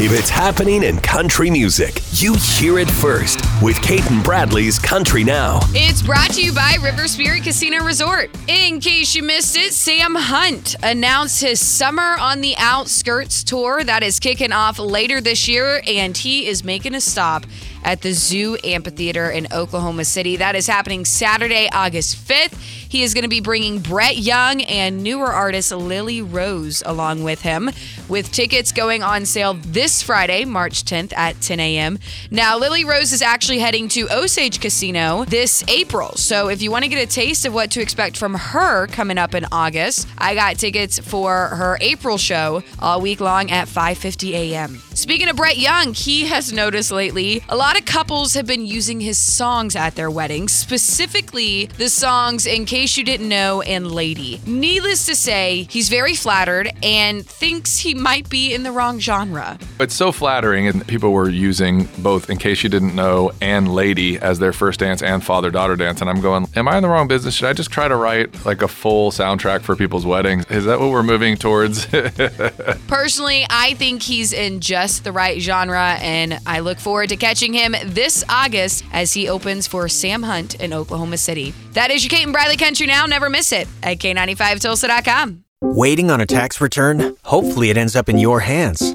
if it's happening in country music, you hear it first with Cait and Bradley's Country Now. It's brought to you by River Spirit Casino Resort. In case you missed it, Sam Hunt announced his Summer on the Outskirts tour that is kicking off later this year, and he is making a stop at the Zoo Amphitheater in Oklahoma City. That is happening Saturday, August 5th. He is going to be bringing Brett Young and newer artist Lily Rose along with him, with tickets going on sale this Friday, March 10th at 10 a.m. Now, Lily Rose is actually heading to Osage Casino this April. So if you want to get a taste of what to expect from her coming up in August, I got tickets for her April show all week long at 5:50 a.m. Speaking of Brett Young, he has noticed lately a lot of couples have been using his songs at their weddings, specifically the songs In Case You Didn't Know and Lady. Needless to say, he's very flattered and thinks he might be in the wrong genre. It's so flattering, and people were using both In Case You Didn't Know and Lady as their first dance and father daughter dance. And I'm going, Am I in the wrong business? Should I just try to write like a full soundtrack for people's weddings? Is that what we're moving towards? Personally, I think he's in just the right genre, and I look forward to catching him this August as he opens for Sam Hunt in Oklahoma City. That is your Cait and Bradley Country Now. Never miss it at K95Tulsa.com. Waiting on a tax return? Hopefully, it ends up in your hands.